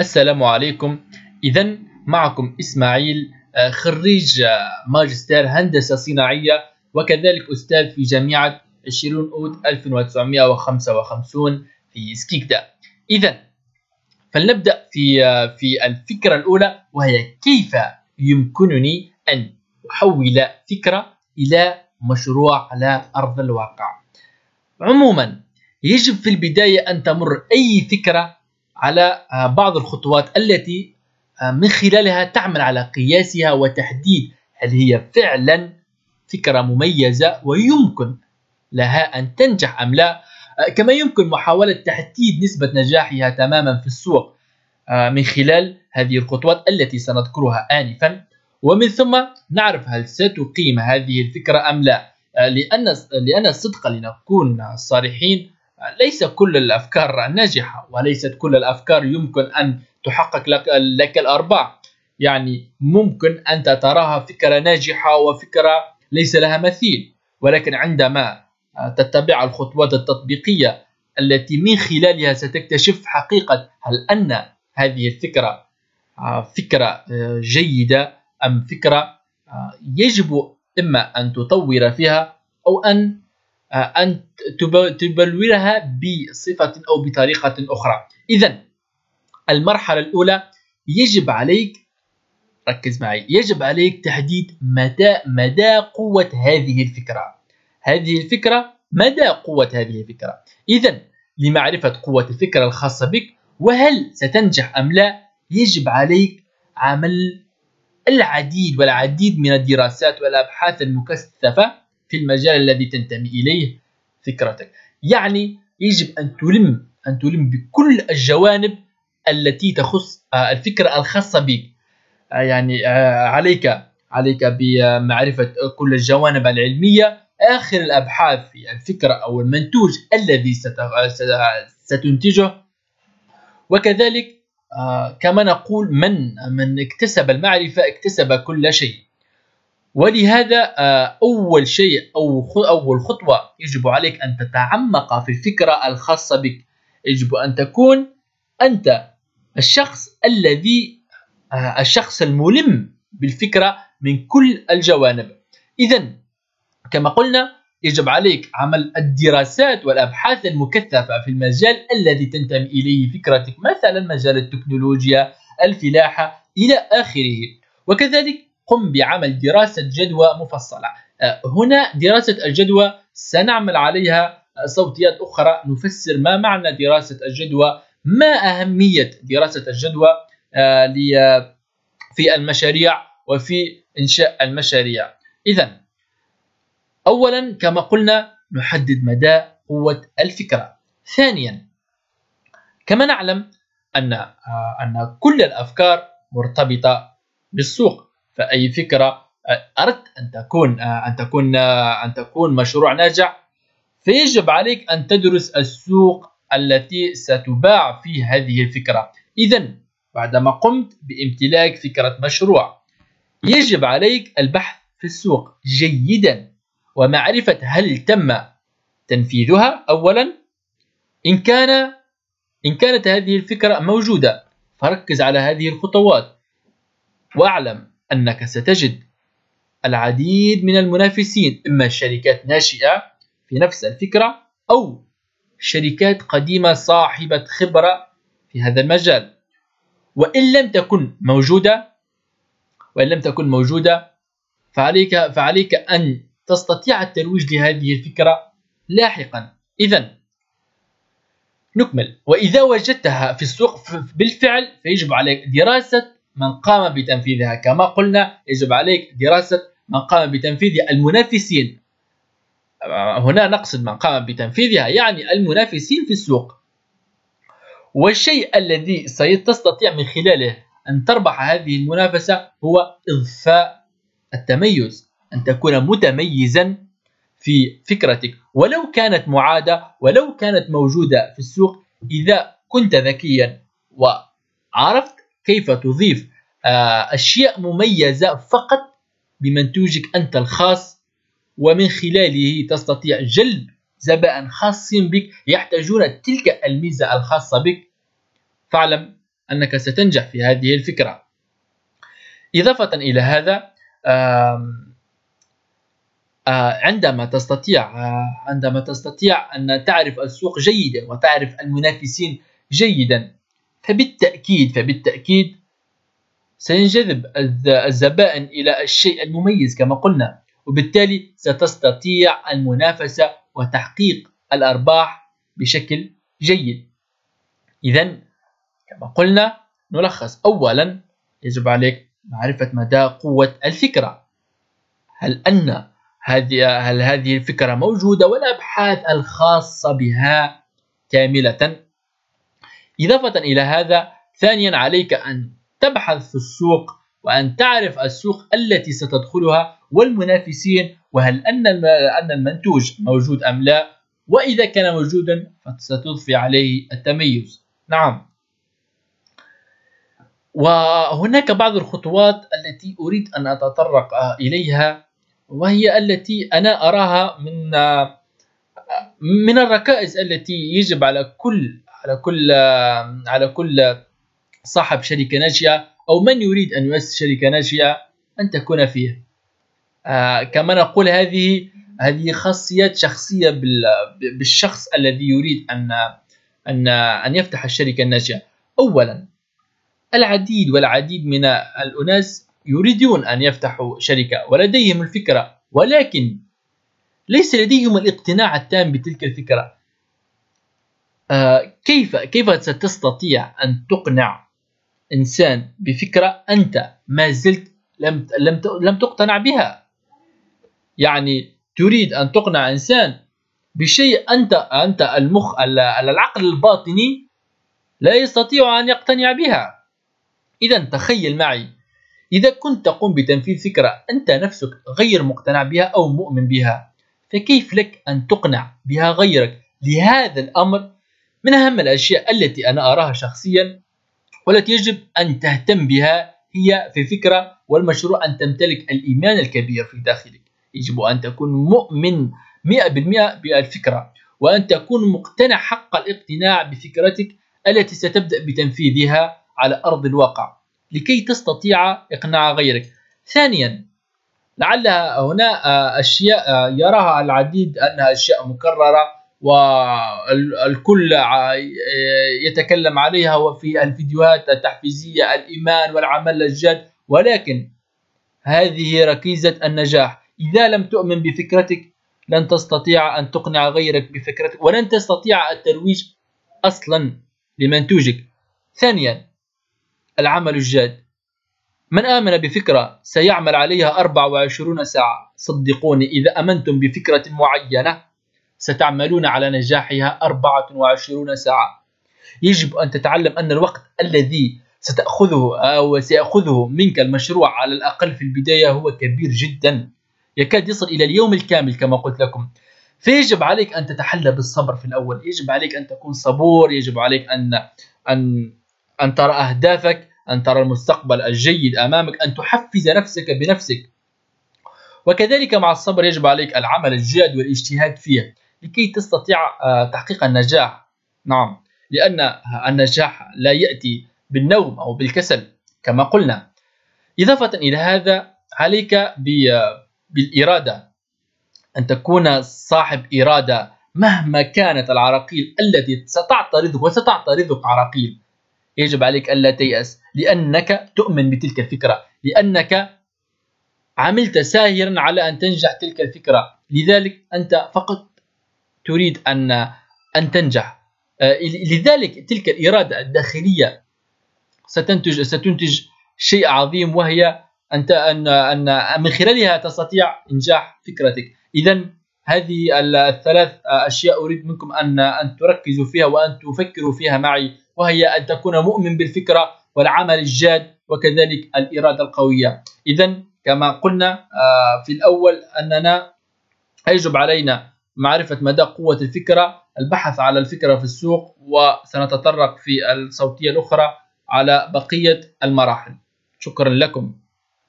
السلام عليكم. إذا معكم إسماعيل آه، خريج آه، ماجستير هندسة صناعية وكذلك أستاذ في جامعة شيرون أود 1955 في سكيكدا إذا فلنبدأ في آه، في الفكرة الأولى وهي كيف يمكنني أن أحول فكرة إلى مشروع على أرض الواقع. عموما يجب في البداية أن تمر أي فكرة على آه، بعض الخطوات التي آه، من خلالها تعمل على قياسها وتحديد هل هي فعلا فكرة مميزة ويمكن لها أن تنجح أم لا. آه، كما يمكن محاولة تحديد نسبة نجاحها تماما في السوق من خلال هذه الخطوات التي سنذكرها آنفا. ومن ثم نعرف هل ستقيم هذه الفكرة أم لا. لأن لأن الصدق لنكون صريحين ليس كل الأفكار ناجحة وليست كل الأفكار يمكن أن تحقق لك, لك الأرباح. يعني ممكن انت تراها فكرة ناجحة وفكرة ليس لها مثيل. ولكن عندما تتبع الخطوات التطبيقية التي من خلالها ستكتشف حقيقة هل أن هذه الفكرة فكرة جيدة أم فكرة يجب إما أن تطور فيها أو أن أن تبلورها بصفة أو بطريقة أخرى. إذا المرحلة الأولى يجب عليك ركز معي يجب عليك تحديد مدى مدى قوة هذه الفكرة. هذه الفكرة مدى قوة هذه الفكرة؟ إذا لمعرفة قوة الفكرة الخاصة بك وهل ستنجح أم لا يجب عليك عمل العديد والعديد من الدراسات والأبحاث المكثفة في المجال الذي تنتمي إليه فكرتك. يعني يجب أن تلم أن تلم بكل الجوانب التي تخص آه، الفكرة الخاصة بك. آه، يعني آه، عليك عليك بمعرفة كل الجوانب العلمية. آخر الأبحاث في الفكرة أو المنتوج الذي ستنتجه. وكذلك كما نقول من من اكتسب المعرفة اكتسب كل شيء. ولهذا آه، أول شيء أو أول خطوة يجب عليك أن تتعمق في الفكرة الخاصة بك. يجب أن تكون أنت الشخص الذي آه، الشخص الملم بالفكرة من كل الجوانب. إذا كما قلنا يجب عليك عمل الدراسات والأبحاث المكثفة في المجال الذي تنتمي إليه فكرتك مثلا مجال التكنولوجيا الفلاحة إلى آخره. وكذلك قم بعمل دراسة جدوى مفصلة. آه، هنا دراسة الجدوى سنعمل عليها صوتيات أخرى نفسر ما معنى دراسة الجدوى ما أهمية دراسة الجدوى آه، في المشاريع وفي إنشاء المشاريع. إذا أولا كما قلنا نحدد مدى قوة الفكرة. ثانيا كما نعلم أن آه، أن كل الأفكار مرتبطة بالسوق. فأي فكرة أردت أن تكون أن تكون أن تكون مشروع ناجح فيجب عليك أن تدرس السوق التي ستباع فيه هذه الفكرة. إذا بعدما قمت بامتلاك فكرة مشروع يجب عليك البحث في السوق جيدا. ومعرفة هل تم تنفيذها أولا إن كان إن كانت هذه الفكرة موجودة فركز على هذه الخطوات. واعلم أنك ستجد العديد من المنافسين إما شركات ناشئة في نفس الفكرة أو شركات قديمة صاحبة خبرة في هذا المجال. وإن لم تكن موجودة وإن لم تكن موجودة فعليك فعليك أن تستطيع الترويج لهذه الفكرة لاحقا. إذا نكمل. وإذا وجدتها في السوق بالفعل فيجب عليك دراسة من قام بتنفيذها. كما قلنا يجب عليك دراسة من قام بتنفيذها. المنافسين. هنا نقصد من قام بتنفيذها يعني المنافسين في السوق. والشيء الذي ستستطيع من خلاله أن تربح هذه المنافسة هو إضفاء التميز أن تكون متميزا في فكرتك. ولو كانت معادة ولو كانت موجودة في السوق إذا كنت ذكيا وعرفت كيف تضيف آه، أشياء مميزة فقط بمنتوجك أنت الخاص ومن خلاله تستطيع جلب زبائن خاصين بك يحتاجون تلك الميزة الخاصة بك. فاعلم أنك ستنجح في هذه الفكرة. إضافة إلى هذا عندما تستطيع عندما تستطيع أن تعرف السوق جيدا وتعرف المنافسين جيدا فبالتأكيد فبالتأكيد سينجذب الزبائن إلى الشيء المميز كما قلنا وبالتالي ستستطيع المنافسة وتحقيق الأرباح بشكل جيد. إذا كما قلنا نلخص. أولا يجب عليك معرفة مدى قوة الفكرة. هل أن هذه هل هذه الفكرة موجودة والأبحاث الخاصة بها كاملة؟ إضافة إلى هذا ثانيا عليك أن تبحث في السوق وأن تعرف السوق التي ستدخلها والمنافسين وهل أن أن المنتوج موجود أم لا وإذا كان موجودا فستضفي عليه التميز. نعم. وهناك بعض الخطوات التي أريد أن أتطرق إليها وهي التي أنا أراها من من الركائز التي يجب على كل على كل على كل صاحب شركة ناشئة أو من يريد أن يؤسس شركة ناشئة أن تكون فيه آه كما نقول هذه هذه خاصيات شخصية بالشخص الذي يريد أن أن أن يفتح الشركة الناشئة أولا العديد والعديد من الأناس يريدون أن يفتحوا شركة ولديهم الفكرة ولكن ليس لديهم الاقتناع التام بتلك الفكرة. آه كيف كيف ستستطيع أن تقنع إنسان بفكرة أنت ما زلت لم لم لم تقتنع بها؟ يعني تريد أن تقنع إنسان بشيء أنت أنت المخ العقل الباطني لا يستطيع أن يقتنع بها. إذا تخيل معي إذا كنت تقوم بتنفيذ فكرة أنت نفسك غير مقتنع بها أو مؤمن بها فكيف لك أن تقنع بها غيرك لهذا الأمر من أهم الأشياء التي أنا أراها شخصيا والتي يجب أن تهتم بها هي في فكرة والمشروع أن تمتلك الإيمان الكبير في داخلك. يجب أن تكون مؤمن 100% بالفكرة وأن تكون مقتنع حق الاقتناع بفكرتك التي ستبدأ بتنفيذها على أرض الواقع لكي تستطيع إقناع غيرك. ثانيا لعل هنا أشياء يراها العديد أنها أشياء مكررة والكل يتكلم عليها وفي الفيديوهات التحفيزية الإيمان والعمل الجاد. ولكن هذه ركيزة النجاح. إذا لم تؤمن بفكرتك لن تستطيع أن تقنع غيرك بفكرتك ولن تستطيع الترويج أصلا لمنتوجك. ثانيا العمل الجاد. من آمن بفكرة سيعمل عليها 24 ساعة. صدقوني إذا أمنتم بفكرة معينة ستعملون على نجاحها 24 ساعة. يجب أن تتعلم أن الوقت الذي ستأخذه أو سيأخذه منك المشروع على الأقل في البداية هو كبير جدا. يكاد يصل إلى اليوم الكامل كما قلت لكم. فيجب عليك أن تتحلى بالصبر في الأول. يجب عليك أن تكون صبور. يجب عليك أن أن أن ترى أهدافك أن ترى المستقبل الجيد أمامك أن تحفز نفسك بنفسك. وكذلك مع الصبر يجب عليك العمل الجاد والإجتهاد فيه لكي تستطيع آه، تحقيق النجاح. نعم. لأن النجاح لا يأتي بالنوم أو بالكسل كما قلنا. إضافة إلى هذا عليك بالإرادة أن تكون صاحب إرادة مهما كانت العراقيل التي ستعترضك وستعترضك عراقيل. يجب عليك ألا تيأس لأنك تؤمن بتلك الفكرة لأنك عملت ساهرا على أن تنجح تلك الفكرة. لذلك أنت فقط تريد أن أن تنجح. آه، لذلك تلك الإرادة الداخلية ستنتج ستنتج شيء عظيم وهي أنت أن أن من خلالها تستطيع إنجاح فكرتك. إذا هذه الثلاث أشياء أريد منكم أن أن تركزوا فيها وأن تفكروا فيها معي وهي أن تكون مؤمن بالفكرة والعمل الجاد وكذلك الإرادة القوية. إذا كما قلنا آه، في الأول أننا يجب علينا معرفة مدى قوة الفكرة البحث على الفكرة في السوق وسنتطرق في الصوتية الأخرى على بقية المراحل. شكرا لكم.